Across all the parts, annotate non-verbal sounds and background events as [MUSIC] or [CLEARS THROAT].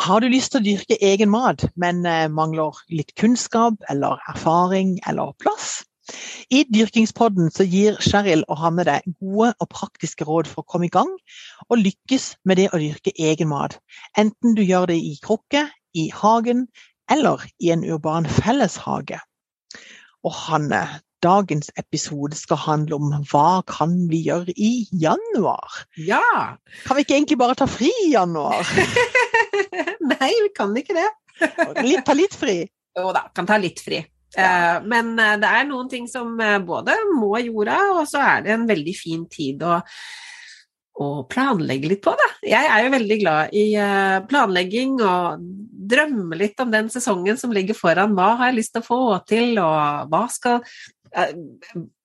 Har du lyst til å dyrke egen mat, men eh, mangler litt kunnskap eller erfaring eller plass? I Dyrkingspodden så gir Cheryl og Hanne deg gode og praktiske råd for å komme i gang og lykkes med det å dyrke egen mat. Enten du gjør det i krukke, i hagen eller i en urban felleshage. Og Hanne, dagens episode skal handle om hva kan vi gjøre i januar? Ja! Kan vi ikke egentlig bare ta fri i januar? [LAUGHS] [LAUGHS] Nei, vi kan ikke det. [LAUGHS] Litt, ta litt fri? Jo da, kan ta litt fri. Ja. men eh, det er noen ting som eh, både må jorda, og så er det en veldig fin tid å, å planlegge litt på, da. Jeg er jo veldig glad i planlegging og drømmer litt om den sesongen som ligger foran. Hva har jeg lyst til å få til, og hva skal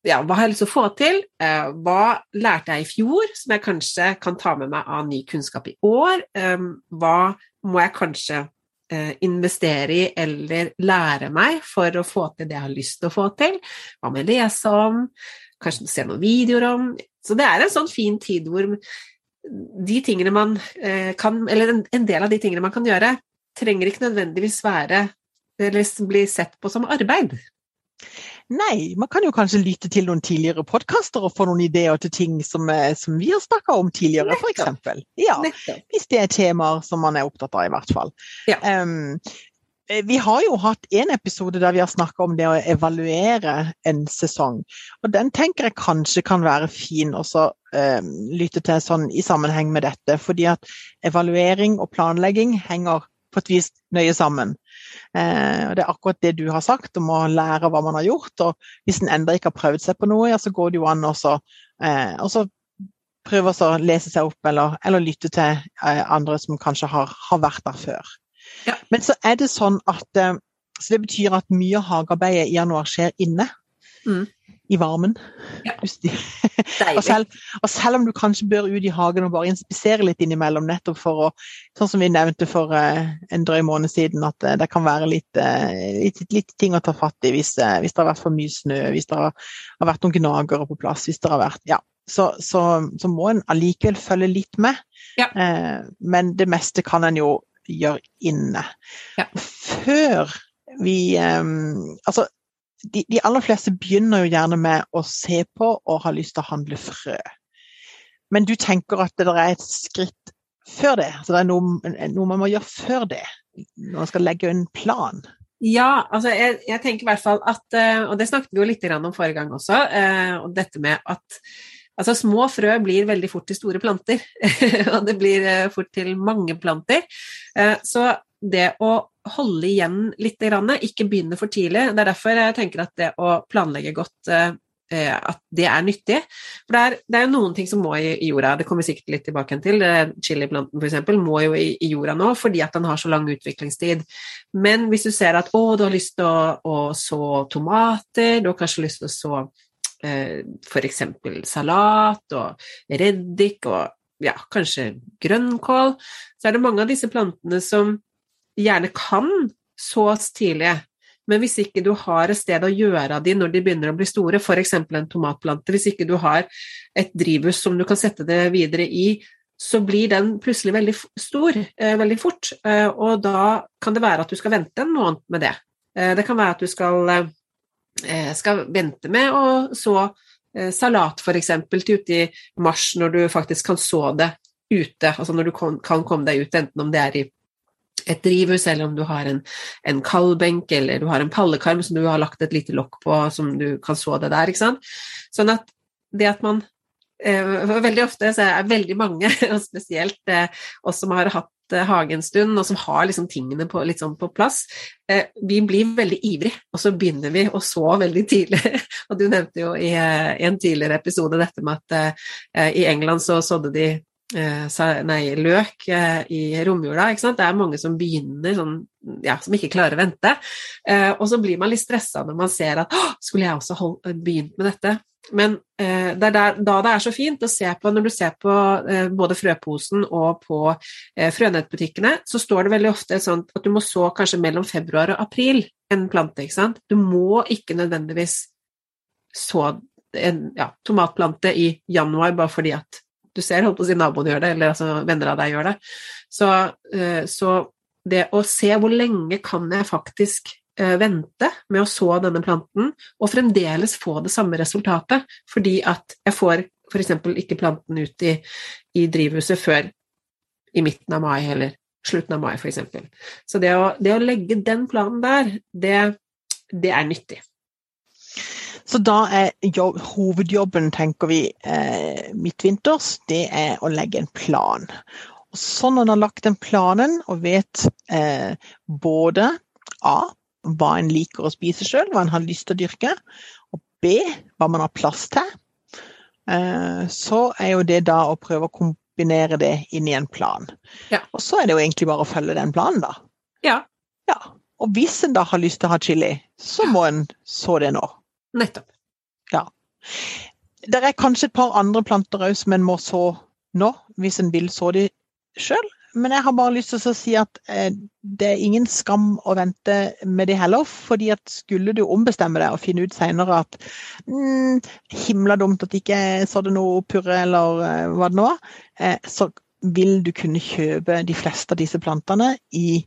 ja, hva har jeg lyst til å få til? Hva lærte jeg i fjor som jeg kanskje kan ta med meg av ny kunnskap i år? Hva må jeg kanskje eh, investere i eller lære meg for å få til det jeg har lyst til å få til? Hva må jeg lese om? Kanskje se noen videoer om? Så det er en sånn fin tid hvor de tingene man eh, kan Eller en, del av de tingene man kan gjøre, trenger ikke nødvendigvis være eller bli sett på som arbeid. Nei, man kan jo kanskje lytte til noen tidligere podkaster og få noen ideer til ting som, eh, som vi har snakka om tidligere, f.eks. Ja, hvis det er temaer som man er opptatt av, i hvert fall. Ja. Um, vi har jo hatt en episode der vi har snakka om det å evaluere en sesong. Og den tenker jeg kanskje kan være fin å um, lytte til sånn i sammenheng med dette. Fordi at evaluering og planlegging henger på et vis nøye sammen. Eh, og Det er akkurat det du har sagt om å lære hva man har gjort. og Hvis en enda ikke har prøvd seg på noe, ja, så går det jo an også, eh, prøve å lese seg opp eller, eller lytte til eh, andre som kanskje har, har vært der før. Ja. Men så er det sånn at så det betyr at mye av hagearbeidet i januar skjer inne. Mm. I varmen. Ja. [LAUGHS] og, selv, og, selv, om du kanskje bør ut i hagen og bare inspisere litt innimellom, nettopp for å Sånn som vi nevnte for uh, en drøy måned siden, at uh, det kan være litt, uh, litt, litt, ting å ta fatt i hvis, hvis, det har vært for mye snø, hvis det har, har vært noen gnagere på plass, hvis det har vært Ja. Så, så, så må en allikevel følge litt med. Ja. men det meste kan en jo gjøre inne. Ja. Før vi um, Altså, de, de, aller fleste begynner jo gjerne med å se på og ha lyst til å handle frø. Men du tenker at det er et skritt før det? Så det er noe, noe man må gjøre før det? Når man skal legge en plan? Ja, altså jeg, jeg tenker i hvert fall at eh, Og det snakket vi jo litt om forrige gang også, eh, og dette med at Altså, små frø blir veldig fort til store planter, [LAUGHS] og det blir eh, fort til mange planter. Så det å holde igjen litt, ikke begynne for tidlig. Det er derfor jeg tenker at det å planlegge godt eh, at det er nyttig. For det er, det er noen ting som må i, jorda, det kommer sikkert litt tilbake til. Chiliplanten f.eks. må jo i, i, jorda nå fordi at den har så lang utviklingstid. Men hvis du ser at å, du har lyst til å, å så tomater, du har kanskje lyst til å så eh, f.eks. salat og reddik og ja, kanskje grønnkål, så er det mange av disse plantene som gjerne kan sås tidlig. Men hvis ikke du har et sted å gjøre av de når de begynner å bli store, f.eks. en tomatplante, hvis ikke du har et drivhus som du kan sette det videre i, så blir den plutselig veldig stor eh, veldig fort. Eh, og da kan det være at du skal vente en måned med det. Eh, det kan være at du skal, skal vente med å så salat f.eks. til ute i mars, når du faktisk kan så det ute. Altså når du kan komme deg ut, enten om det er i et drivhus, eller om du har en, en kaldbenk, eller du har en pallekarm som du har lagt et lite lokk på, som du kan så det der. ikke sant? Sånn at det at man eh, Veldig ofte så er veldig mange, [LAUGHS] og spesielt eh, oss som har hatt eh, hage en stund, og som har liksom tingene på, litt sånn på plass, eh, vi blir veldig ivrig, og så begynner vi å så veldig tidlig. [LAUGHS] og du nevnte jo i, eh, i en tidligere episode dette med at eh, i England så sådde de nei, løk eh, i romjula. Det er mange som begynner sånn, ja, som ikke klarer å vente. Eh, og så blir man litt stressa når man ser at skulle jeg også hold, begynt med dette? Men det er der, da det er så fint å se på, når du ser på både frøposen og på frønettbutikkene, så står det veldig ofte sånn at du må så kanskje mellom februar og april en plante. ikke sant? Du må ikke nødvendigvis så en ja, tomatplante i januar bare fordi at du ser holdt på å si naboen gjør det, eller altså venner av deg gjør det. Så, eh, så, det å se hvor lenge kan jeg faktisk eh, vente med å så denne planten, og fremdeles få det samme resultatet, fordi at jeg får f.eks. ikke planten ut i, i, drivhuset før i midten av mai eller slutten av mai, f.eks. Så det å, det å, legge den planen der, det, det er nyttig. Så da er jobb, hovedjobben, tenker vi, eh, midtvinters, det er å legge en plan. Og så når en har lagt den planen og vet eh, både A hva en liker å spise sjøl, hva en har lyst til å dyrke, og B hva man har plass til, eh, så er jo det da å prøve å kombinere det inn i en plan. Ja. Og så er det jo egentlig bare å følge den planen, da. Ja. ja. Og hvis en da har lyst til å ha chili, så må en så det nå. Nettopp. Ja. Det er kanskje et par andre planter òg som en må så nå, hvis en vil så de sjøl. Men jeg har bare lyst til å si at eh, det er ingen skam å vente med det heller. fordi at skulle du ombestemme deg og finne ut senere at mm, himla dumt at ikke så det noe purre eller eh, hva det nå var, eh, så vil du kunne kjøpe de fleste av disse plantene i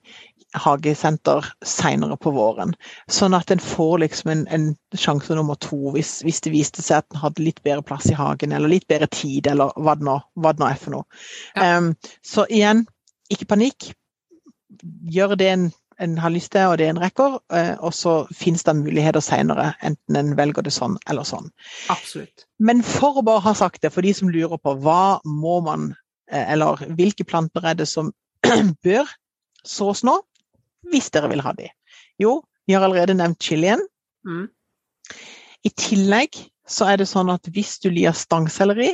hagesenter senere på våren. Sånn at en får liksom en, en sjanse nummer to hvis, hvis, det viste seg at en hadde litt bedre plass i hagen, eller litt bedre tid, eller hva det nå, hva det nå er for noe. Ja. Um, så igjen, ikke panikk. Gjør det en, en har lyst til, og det en rekker, uh, og så finnes det muligheter senere, enten en velger det sånn eller sånn. Absolutt. Men for å bare ha sagt det, for de som lurer på hva må man, uh, eller hvilke planter er det som [CLEARS THROAT] bør sås nå, hvis dere vil ha de? Jo, vi har allerede nevnt chilien. Mm. I tillegg så er det sånn at hvis du liker stangselleri,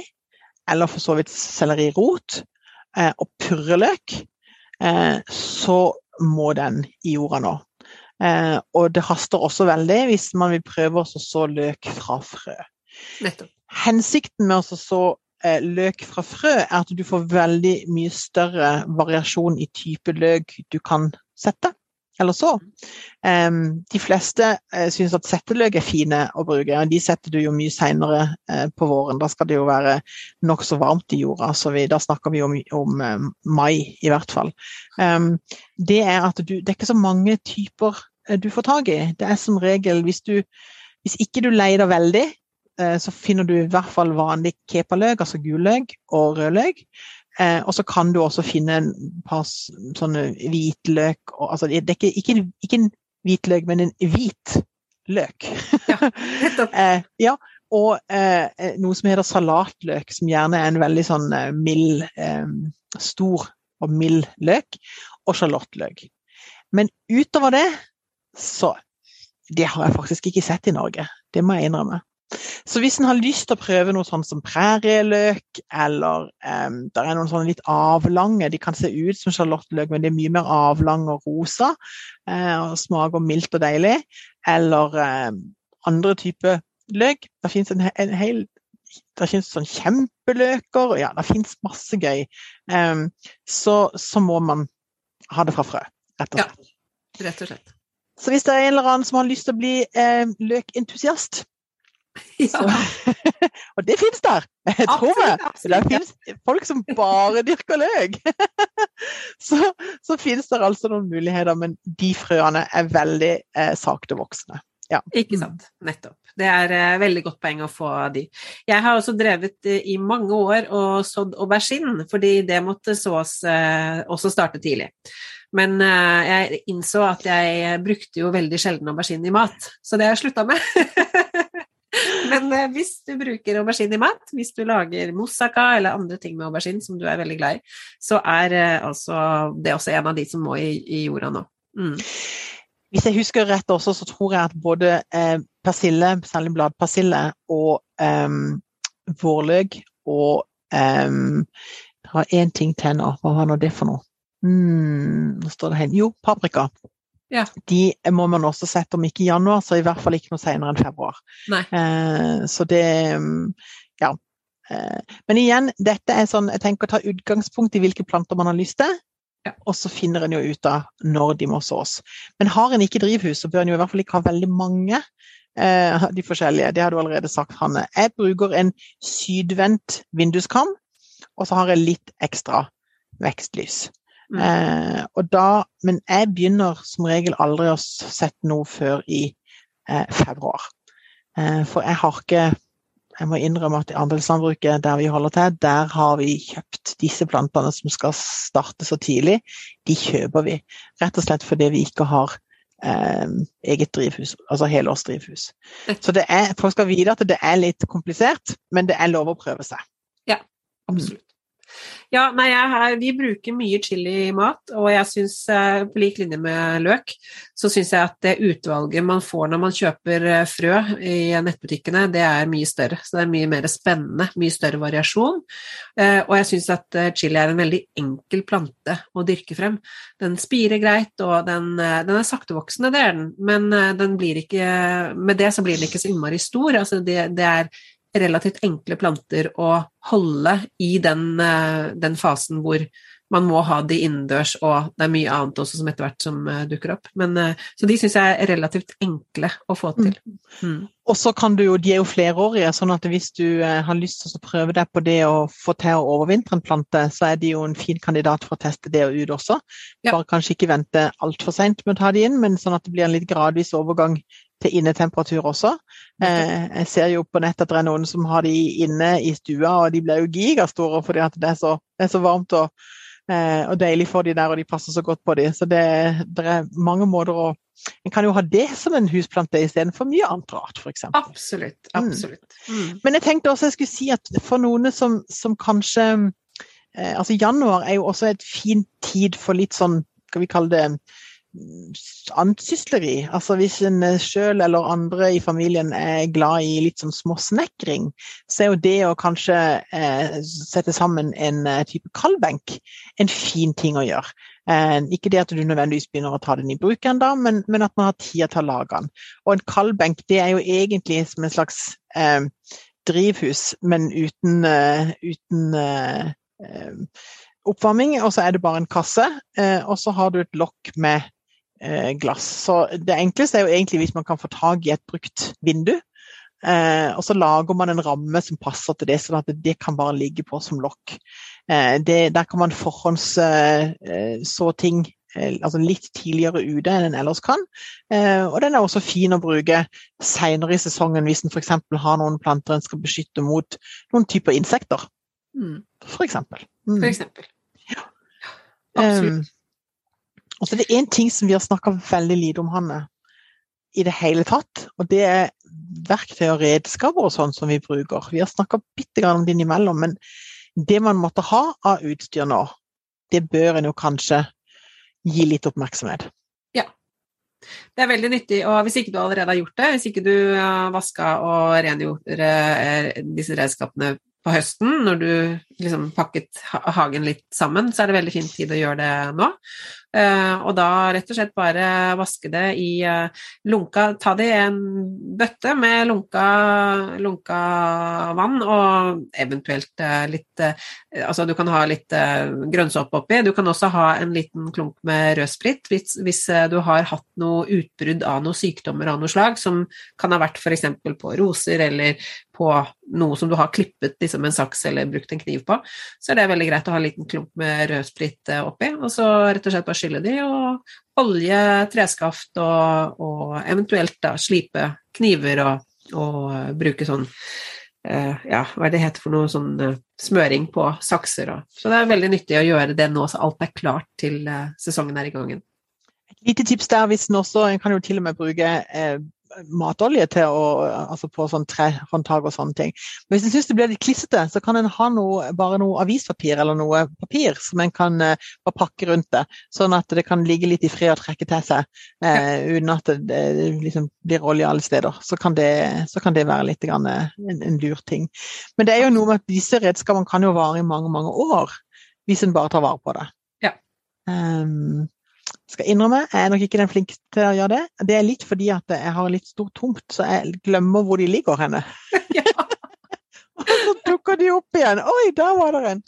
eller for så vidt sellerirot, eh, og purreløk, eh, så må den i jorda nå. Eh, og det haster også veldig hvis man vil prøve å så løk fra frø. Nettopp. Hensikten med å så eh, løk fra frø er at du får veldig mye større variasjon i type løk du kan sette. Eller så. Um, de fleste uh, syns at setteløk er fine å bruke. og De setter du jo mye seinere uh, på våren. Da skal det jo være nokså varmt i jorda. så vi, Da snakker vi om, om uh, mai, i hvert fall. Um, det er at du, det er ikke så mange typer du får tak i. Det er som regel hvis du Hvis ikke du leter veldig, så finner du i hvert fall vanlig kepaløk, altså gulløk og rødløk. Eh, og så kan du også finne en par sånne hvitløk og, altså, Det er ikke, ikke, ikke, en hvitløk, men en hvit løk. Ja, [LAUGHS] eh, ja og eh, noe som heter salatløk, som gjerne er en veldig sånn eh, mild, eh, stor og mild løk. Og sjalottløk. Men utover det, så Det har jeg faktisk ikke sett i Norge. Det må jeg innrømme. Så hvis en har lyst til å prøve noe sånn som prærieløk, eller um, det er noen sånne litt avlange De kan se ut som sjalottløk, men de er mye mer avlange og rosa. Uh, og smaker mildt og deilig. Eller um, andre typer løk. Det fins en, en, hel det finnes sånn kjempeløker. Ja, det fins masse gøy. Um, så, så, må man ha det fra frø, rett og slett. Ja, rett og slett. Så hvis det er en eller annen som har lyst til å bli eh, løkentusiast [LAUGHS] Ja. [LAUGHS] Og det finnes der! [LAUGHS] Jeg tror Absolutt, absolutt, Det fins folk som bare dyrker løk. så, så finnes det altså noen muligheter, men de frøene er veldig eh, saktevoksende. Ja. Ikke sant. Nettopp. Det er eh, veldig godt poeng å få de. Jeg har også drevet eh, i mange år og sådd aubergine, fordi det måtte sås eh, også starte tidlig. Men eh, jeg innså at jeg brukte jo veldig sjelden aubergine i mat, så det har jeg slutta med. Men eh, hvis du bruker aubergine i mat, hvis du lager moussaka eller andre ting med aubergine som du er veldig glad i, så er eh, altså det også en av de som må i, i jorda nå. Mm. Hvis jeg husker rett også, så tror jeg at både eh, persille, særlig bladpersille, og vårløk og Det var én ting til nå. Hva var nå det for noe? Mm, nå står det hen. Jo, paprika. Ja. De må man også sette om ikke i januar, så i hvert fall ikke noe senere enn februar. Eh, så det mm, Ja. Eh, men igjen, dette er sånn Jeg tenker å ta utgangspunkt i hvilke planter man har lyst til. Ja. Og så finner en jo ut av når de må sås. Men har en ikke drivhus, så bør en jo i hvert fall ikke ha veldig mange eh, de forskjellige. Det har du allerede sagt, Hanne. Jeg bruker en sydvendt vinduskam, og så har jeg litt ekstra vekstlys. Mm. Eh, og da, men jeg begynner som regel aldri å sette noe før i eh, februar. Eh, for jeg har ikke jeg må innrømme at i andelslandbruket der vi holder til, der har vi kjøpt disse plantene som skal starte så tidlig. De kjøper vi rett og slett fordi vi ikke har eh, eget drivhus, altså helårsdrivhus. Så det er, folk skal vite at det er litt komplisert, men det er lov å prøve seg. Ja, Absolutt. Ja, nei, jeg vi bruker mye chili i mat, og jeg syns, eh, på lik linje med løk, så syns jeg at det utvalget man får når man kjøper eh, frø i nettbutikkene, det er mye større. Så det er mye mer spennende, mye større variasjon. Eh, Og jeg syns at chili er en veldig enkel plante å dyrke frem. Den spirer greit, og den, den er saktevoksende, det er den, men den blir ikke Med det så blir den ikke så innmari stor. Altså det, det er relativt enkle planter å holde i den, eh, den fasen hvor man må ha de innendørs, og det er mye annet også som etter hvert som eh, dukker opp. Men, eh, så de syns jeg er relativt enkle å få til. Mm. Og så kan du jo, De er jo flerårige, sånn at hvis du har lyst til å prøve deg på det å få til å overvintre en plante, så er de jo en fin kandidat for å teste det ut også. Ja. Bare kanskje ikke vente altfor seint med å ta de inn, men sånn at det blir en litt gradvis overgang til innetemperatur også. Eh, jeg ser jo på nett at det er noen som har de inne i stua, og de blir jo gigastore fordi det er så, det er så varmt og, eh, og deilig for de der, og de passer så godt på de. Så det, det er mange måter å En kan jo ha det som en husplante istedenfor mye annet rart, f.eks. Absolutt. Absolutt. Mm. Men jeg tenkte også jeg skulle si at for noen som, som kanskje eh, Altså januar er jo også et fint tid for litt sånn, skal vi kalle det mm, annet. Altså hvis en sjøl eller andre i familien er glad i litt sånn småsnekring, så er jo det å kanskje eh, sette sammen en eh, type kaldbenk en fin ting å gjøre. Eh, ikke det at du nødvendigvis begynner å ta den i bruk ennå, men, men at man har tid til å lage den. Og en kaldbenk det er jo egentlig som en slags eh, drivhus, men uten, uh, uten uh, eh, oppvarming. Og så er det bare en kasse, eh, og så har du et lokk med eh, glass. Så det enkleste er jo egentlig hvis man kan få tak i et brukt vindu. Eh, og så lager man en ramme som passer til det, sånn at det kan bare ligge på som lokk. Eh, det, der kan man forhånds eh, eh, så ting eh, altså litt tidligere ute enn en ellers kan. Eh, og den er også fin å bruke senere i sesongen hvis en f.eks. har noen planter en skal beskytte mot noen typer insekter. Mm. For eksempel. Mm. For eksempel. Absolutt. Og så er det én ting som vi har snakka veldig lite om, Hanne, i det hele tatt. Og det er verktøy og redskaper og sånn som vi bruker. Vi har snakka bitte grann om det innimellom, men det man måtte ha av utstyr nå, det bør en jo kanskje gi litt oppmerksomhet. Det er veldig nyttig, og hvis ikke du allerede har gjort det, hvis ikke du har vaska og rengjort eh, disse redskapene på høsten når du liksom pakket hagen litt sammen, så er det veldig fin tid å gjøre det nå. Uh, og da rett og slett bare vaske det i uh, lunka Ta det i en bøtte med lunka, lunka vann, og eventuelt uh, litt Altså du kan ha litt grønnsåpe oppi. Du kan også ha en liten klump med rødsprit hvis, hvis du har hatt noe utbrudd av noen sykdommer av noe slag, som kan ha vært f.eks. på roser eller på noe som du har klippet liksom en saks eller brukt en kniv på, så er det veldig greit å ha en liten klump med rødsprit oppi, og så rett og slett bare skylle de, og olje, treskaft og, og eventuelt da slipe kniver og, og bruke sånn eh, ja, hva er det heter for noe sånn eh, smøring på sakser og Så det er veldig nyttig å gjøre det nå så alt er klart til eh, sesongen er i gangen. Et lite tips der hvis en også En kan jo til og med bruke matolje til å, altså på sånn trehåndtak og sånne ting. Men hvis en syns det blir litt klissete, så kan en ha noe, bare noe avispapir eller noe papir som en kan eh, bare pakke rundt det, sånn at det kan ligge litt i fred og trekke til seg eh, uten at det, det liksom blir olje alle steder. Så kan det, så kan det være litt grann, uh, en, en lur ting. Men det er jo noe med at disse redskapene kan jo vare i mange, mange år hvis en bare tar vare på det. Ja. Um, skal innrømme, jeg er nok ikke den flinkeste til å gjøre det. Det er litt fordi at jeg har litt stor tomt, så jeg glemmer hvor de ligger henne. [LAUGHS] [LAUGHS] og så dukker de opp igjen. Oi, der var det en!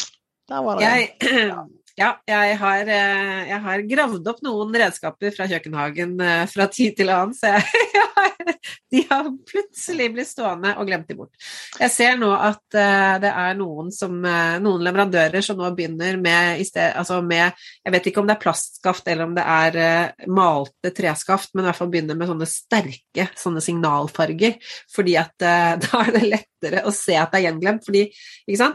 Der var det jeg, en. Ja, jeg har, eh, jeg har, gravd opp noen redskaper fra kjøkkenhagen eh, fra tid til annen, så jeg, [LAUGHS] de har plutselig blitt stående og glemt de bort. Jeg ser nå at eh, det er noen, som, noen leverandører som nå begynner med, sted, altså med, Jeg vet ikke om det er plastskaft eller om det er malte treskaft, men i hvert fall begynner med sånne sterke sånne signalfarger, fordi at [LAUGHS] da er det lettere å se at det er gjenglemt. Fordi?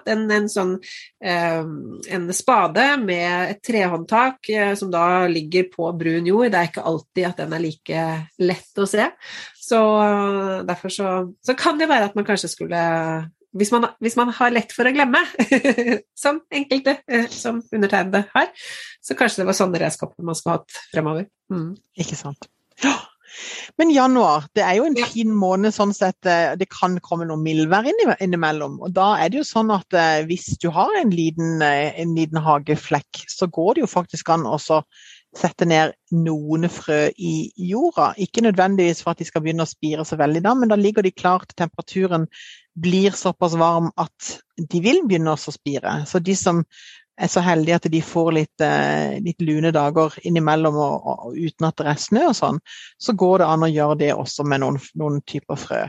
En, en sånn en spade med et trehåndtak eh, som da ligger på brun jord. Det er ikke alltid at den er like lett å se. Så eh, derfor så, så kan det være at man kanskje skulle hvis man, hvis man, har lett for å glemme, [LAUGHS] som enkelte eh, som undertegnede har, så kanskje det var sånne redskaper man skulle hatt fremover. Mm. Ikke sant. Ja. Men januar, det er jo en fin måned sånn sett. Eh, det kan komme noe mildvær innimellom. Og da er det jo sånn at eh, hvis du har en liten, eh, en liten hageflekk, så går det jo faktisk an å sette ned noen frø i jorda. Ikke nødvendigvis for at de skal begynne å spire så veldig da, men da ligger de klart til temperaturen blir såpass varm at de vil begynne å spire. Så de som er så heldige at de får litt, eh, litt lune dager innimellom og, og, uten at det er snø og sånn, så går det an å gjøre det også med noen, noen typer frø.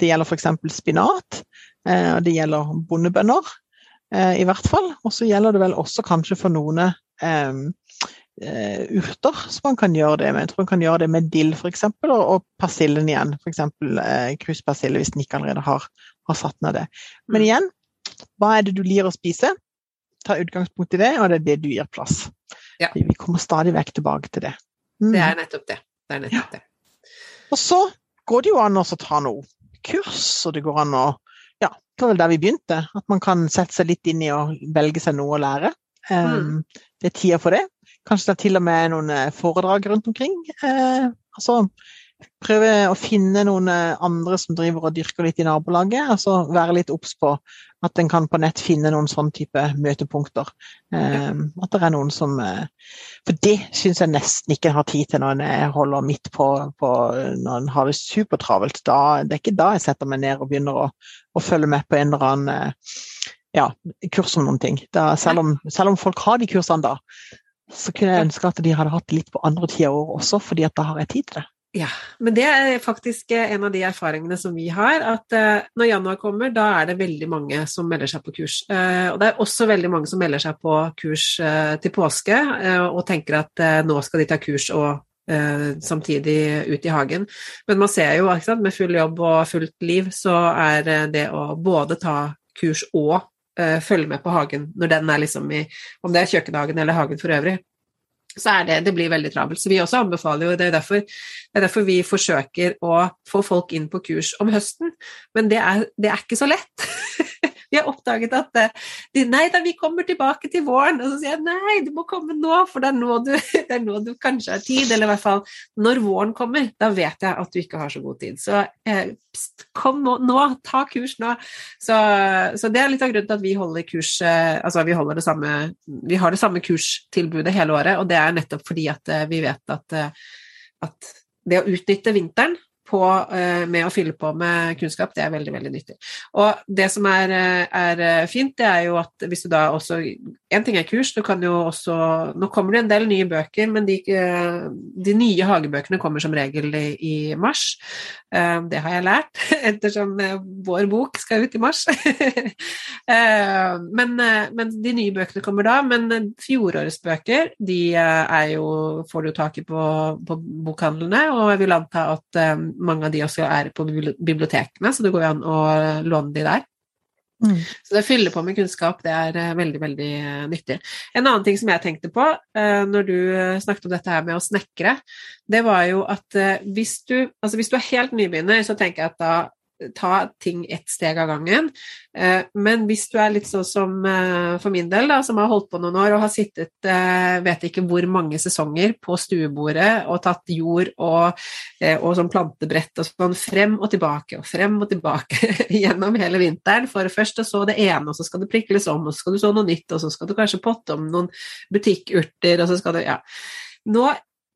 Det gjelder f.eks. spinat, og det gjelder bondebønner uh, i hvert fall. Og så gjelder det vel også kanskje for noen urter som man kan gjøre det med. Jeg tror man kan gjøre det med dill f.eks., og, og persillen igjen. F.eks. Uh, kruspersille hvis den ikke allerede har, har satt ned det. Men mm. igjen, hva er det du liker å spise? Ta utgangspunkt i det, og det er det du gir plass. Ja. Vi kommer stadig vekk tilbake til det. Mm. Det er nettopp det. Det er nettopp det. Og så går det jo an å ta noe kurs, og det går an å Ja, det var vel der vi begynte. At man kan sette seg litt inn i å velge seg noe å lære. Um, mm. Det er tida for det. Kanskje det er til og med noen eh, foredrag rundt omkring. Uh, altså prøve å finne noen eh, andre som driver og dyrker litt i nabolaget. altså Være litt obs på at en kan på nett finne noen sånn type møtepunkter. Ja. at det er noen som uh, For det syns jeg nesten ikke en har tid til når en holder midt på, på når en har det supertravelt. Da, det er ikke da jeg setter meg ned og begynner å, å følge med på en eller annen uh, ja, kurs om noen ting. Da, selv, om, selv, om, folk har de kursene da, så kunne jeg ønske at de hadde hatt litt på andre tider av året også, fordi at da har jeg tid til det. Ja, men det er faktisk eh, en av de erfaringene som vi har, at uh, når januar kommer, da er det veldig mange som melder seg på kurs. Uh, og det er også veldig mange som melder seg på kurs til påske og tenker at nå skal de ta kurs og samtidig ut i hagen. Men man ser jo at med full jobb og fullt liv, så er det å både ta kurs og følge med på hagen når den er liksom i Om det er kjøkkenhagen eller hagen for øvrig, så er det, det blir veldig travelt. Så vi også anbefaler jo, det er, derfor, det er derfor vi forsøker å få folk inn på kurs om høsten, men det er, det er ikke så lett. [LAUGHS] [LAUGHS] vi har oppdaget at de, nei da, vi kommer tilbake til våren. Og så sier jeg nei, du må komme nå, for det er nå du, [LAUGHS] det er nå du kanskje har tid. Eller i hvert fall når våren kommer, da vet jeg at du ikke har så god tid. Så eh, pst, kom nå, nå, ta kurs nå. Så, så, det er litt av grunnen til at vi holder kurs eh, Altså vi holder det samme Vi har det samme kurstilbudet hele året, og det er nettopp fordi at eh, vi vet at, eh, at det å utnytte vinteren på, eh, med å fylle på med kunnskap, det er veldig, veldig nyttig. Og det som er, eh, er, eh, fint, det er jo at hvis du da også En ting er kurs, du kan jo også Nå kommer det en del nye bøker, men de, de nye hagebøkene kommer som regel i, i, mars. Det har jeg lært, [LAUGHS] ettersom vår bok skal ut i mars. [LAUGHS] men, men de nye bøkene kommer da, men fjorårets bøker, de er jo får du tak i på, på bokhandlene, og jeg vil anta at mange av de også er på bibliotekene, så det går jo an å låne de der. Mm. Så det å fylle på med kunnskap, det er uh, veldig, veldig uh, nyttig. En annen ting som jeg tenkte på uh, når du snakket om dette her med å snekre, det var jo at hvis du, altså hvis du er helt nybegynner, så tenker jeg at da ta ting ett steg av gangen. Eh, men hvis du er litt sånn som eh, for min del, da, som har holdt på noen år og har sittet eh, vet ikke hvor mange sesonger på stuebordet og tatt jord og, og sånn plantebrett og sånn frem og tilbake og frem og tilbake [LAUGHS] gjennom hele vinteren, for først å så det ene, og så skal det prikles om, og så skal du så noe nytt, og så skal du kanskje potte om noen butikkurter, og så skal du Ja. Nå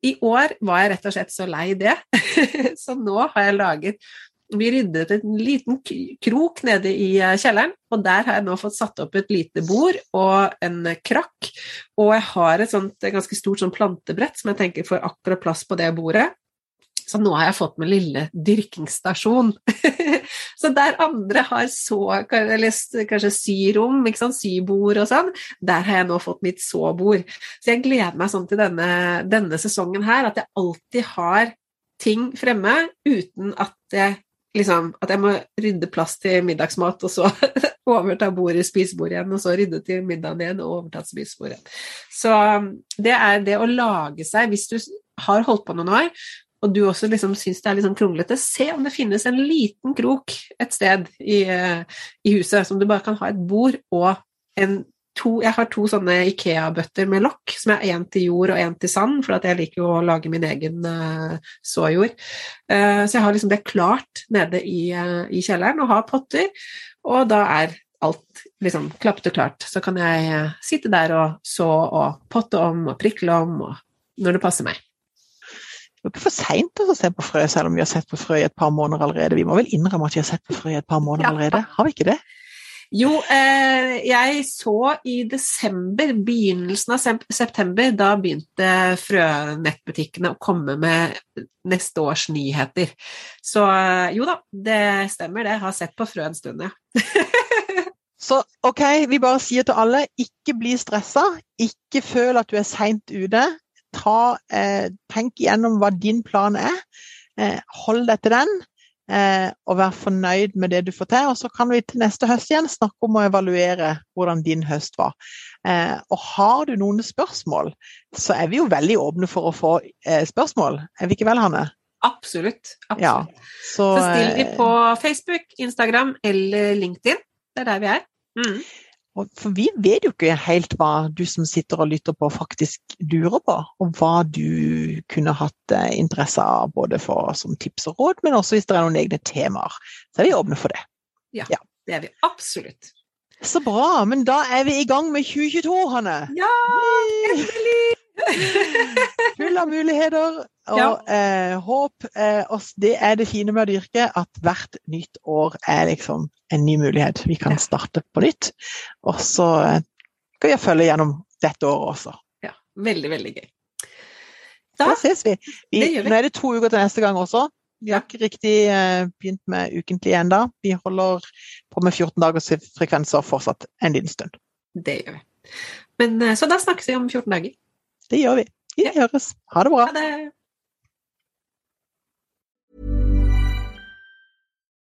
i år var jeg rett og slett så lei det, [LAUGHS] så nå har jeg laget vi ryddet en liten krok nede i eh, kjelleren, og der har jeg nå fått satt opp et lite bord og en krakk. Og jeg har et sånt ganske stort sånn plantebrett som jeg tenker får akkurat plass på det bordet. Så nå har jeg fått min lille dyrkingsstasjon. [LAUGHS] så der andre har så, eller kanskje syrom, ikke sant? sybord og sånn, der har jeg nå fått mitt så-bord. Så jeg gleder meg sånn til denne, denne sesongen her, at jeg alltid har ting fremme uten at jeg liksom, at jeg må rydde plass til middagsmat, og så [LAUGHS] overta bordet, spisebordet igjen, og så rydde til middagen igjen og overta spisebordet. Så um, det er det å lage seg, hvis du har holdt på noen år, og du også liksom syns det er litt sånn kronglete, se om det finnes en liten krok et sted i, uh, i huset som du bare kan ha et bord og en to, jeg har to sånne Ikea-bøtter med lokk, som er én til jord og én til sand, for jeg liker jo å lage min egen uh, såjord. Uh, så jeg har liksom det klart nede i, uh, i, kjelleren, og har potter, og da er alt liksom klappet og klart. Så kan jeg sitte der og så og potte om og prikle om og når det passer meg. Det er ikke for seint å se på frø, selv om vi har sett på frø i et par måneder allerede. Vi må vel innrømme at vi har sett på frø i et par måneder ja. allerede, har vi ikke det? Jo, eh, jeg så i desember, begynnelsen av september, da begynte frønettbutikkene å komme med neste års nyheter. Så eh, jo da, det stemmer det. Jeg har sett på frø en stund, ja. [LAUGHS] Så ok, vi bare sier til alle, ikke bli stressa. Ikke føl at du er seint ute. Ta, eh, tenk igjennom hva din plan er. Eh, hold deg til den eh, og være fornøyd med det du får til. Og så kan vi til neste høst igjen snakke om å evaluere hvordan din høst var. Eh, og har du noen spørsmål, så er vi jo veldig åpne for å få eh, spørsmål. Er vi ikke vel, Hanne? Absolutt. absolutt. Ja, så, så still de på eh, Facebook, Instagram eller LinkedIn. Det er der vi er. Mm. For vi vet jo ikke helt hva du som sitter og lytter på, faktisk lurer på. Og hva du kunne hatt eh, interesse av, både for som tips og råd, men også hvis det er noen egne temaer. Så er vi åpne for det. Ja, ja. det er vi absolutt. Så bra. Men da er vi i gang med 2022, Hanne. Ja! Endelig! [LAUGHS] Full av muligheter og ja. eh, håp. Eh, det er det fine med å dyrke, at hvert nytt år er liksom en ny mulighet. Vi kan starte på nytt. Og så skal kan vi følge gjennom dette året også. Ja, veldig, veldig gøy. Da, da ses vi. vi, vi. Nå er det to uker til neste gang også. Vi har ikke riktig eh, begynt med ukentlig ennå. Vi holder på med 14 dagers frekvenser fortsatt en liten stund. Det gjør vi. Men, eh, så da snakkes vi om 14 dager. Det gjør vi. Vi høres. Ha det bra. Ha det.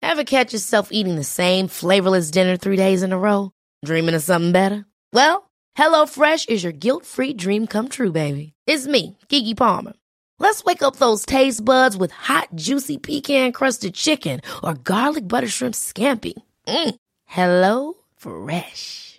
Ever catch yourself eating the same flavorless dinner three days in a row? Dreaming of something better? Well, HelloFresh is your guilt-free dream come true, baby. It's me, Kiki Palmer. Let's wake up those taste buds with hot, juicy pecan-crusted chicken or garlic butter shrimp scampi. Mm. Hello Fresh.